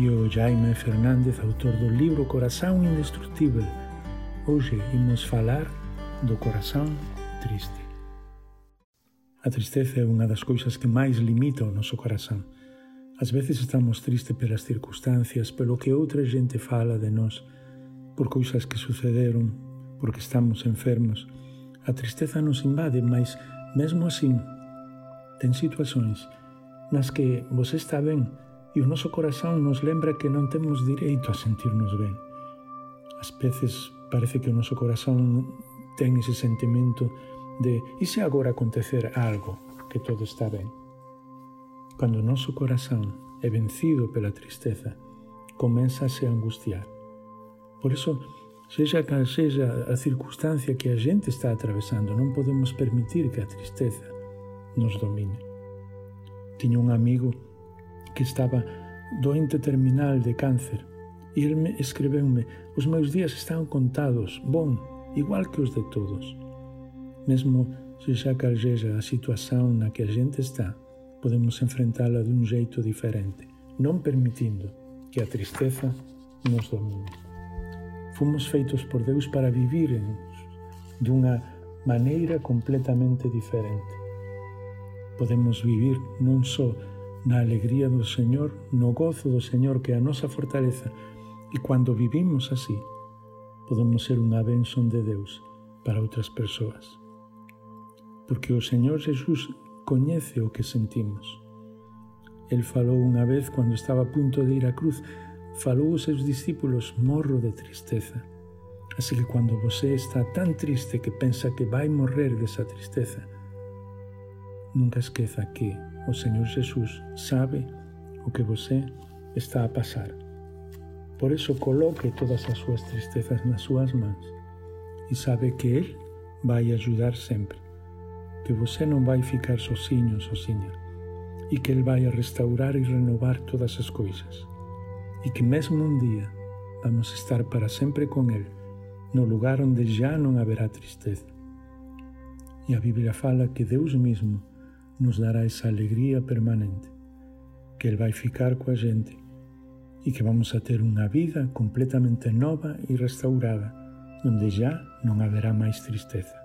tío Jaime Fernández, autor do libro Corazón Indestructible. Hoxe imos falar do corazón triste. A tristeza é unha das cousas que máis limita o noso corazón. Ás veces estamos tristes pelas circunstancias, pelo que outra xente fala de nós, por cousas que sucederon, porque estamos enfermos. A tristeza nos invade, mas mesmo así ten situacións nas que você está ben, e o noso corazón nos lembra que non temos direito a sentirnos ben. Ás veces parece que o noso corazón ten ese sentimento de e se agora acontecer algo que todo está ben. Cando o noso corazón é vencido pela tristeza, comeza a se angustiar. Por iso, seja cal seja a circunstancia que a gente está atravesando, non podemos permitir que a tristeza nos domine. Tiño un amigo que estaba doente terminal de cáncer e escreveume os meus días están contados, bon, igual que os de todos. Mesmo se xa calgeja a situación na que a gente está, podemos enfrentala dun jeito diferente, non permitindo que a tristeza nos domine. Fomos feitos por Deus para vivir en, dunha maneira completamente diferente. Podemos vivir non só na alegría do Señor, no gozo do Señor que é a nosa fortaleza. E cando vivimos así podemos ser un benson de Deus para outras persoas. Porque o Señor Jesús coñece o que sentimos. El falou unha vez cando estaba a punto de ir á cruz falou aos seus discípulos morro de tristeza así que cando você está tan triste que pensa que vai morrer desa tristeza nunca esqueza que o Señor Jesús sabe o que você está a pasar. Por eso coloque todas as súas tristezas nas súas mãos e sabe que Ele vai ajudar sempre, que você non vai ficar sozinho, sozinha, e que Ele vai restaurar e renovar todas as coisas, e que mesmo um dia vamos estar para sempre com Ele, no lugar onde já não haverá tristeza. E a Bíblia fala que Deus mesmo nos dará esa alegría permanente, que Él vai ficar coa gente e que vamos a ter unha vida completamente nova e restaurada, onde já non haberá máis tristeza.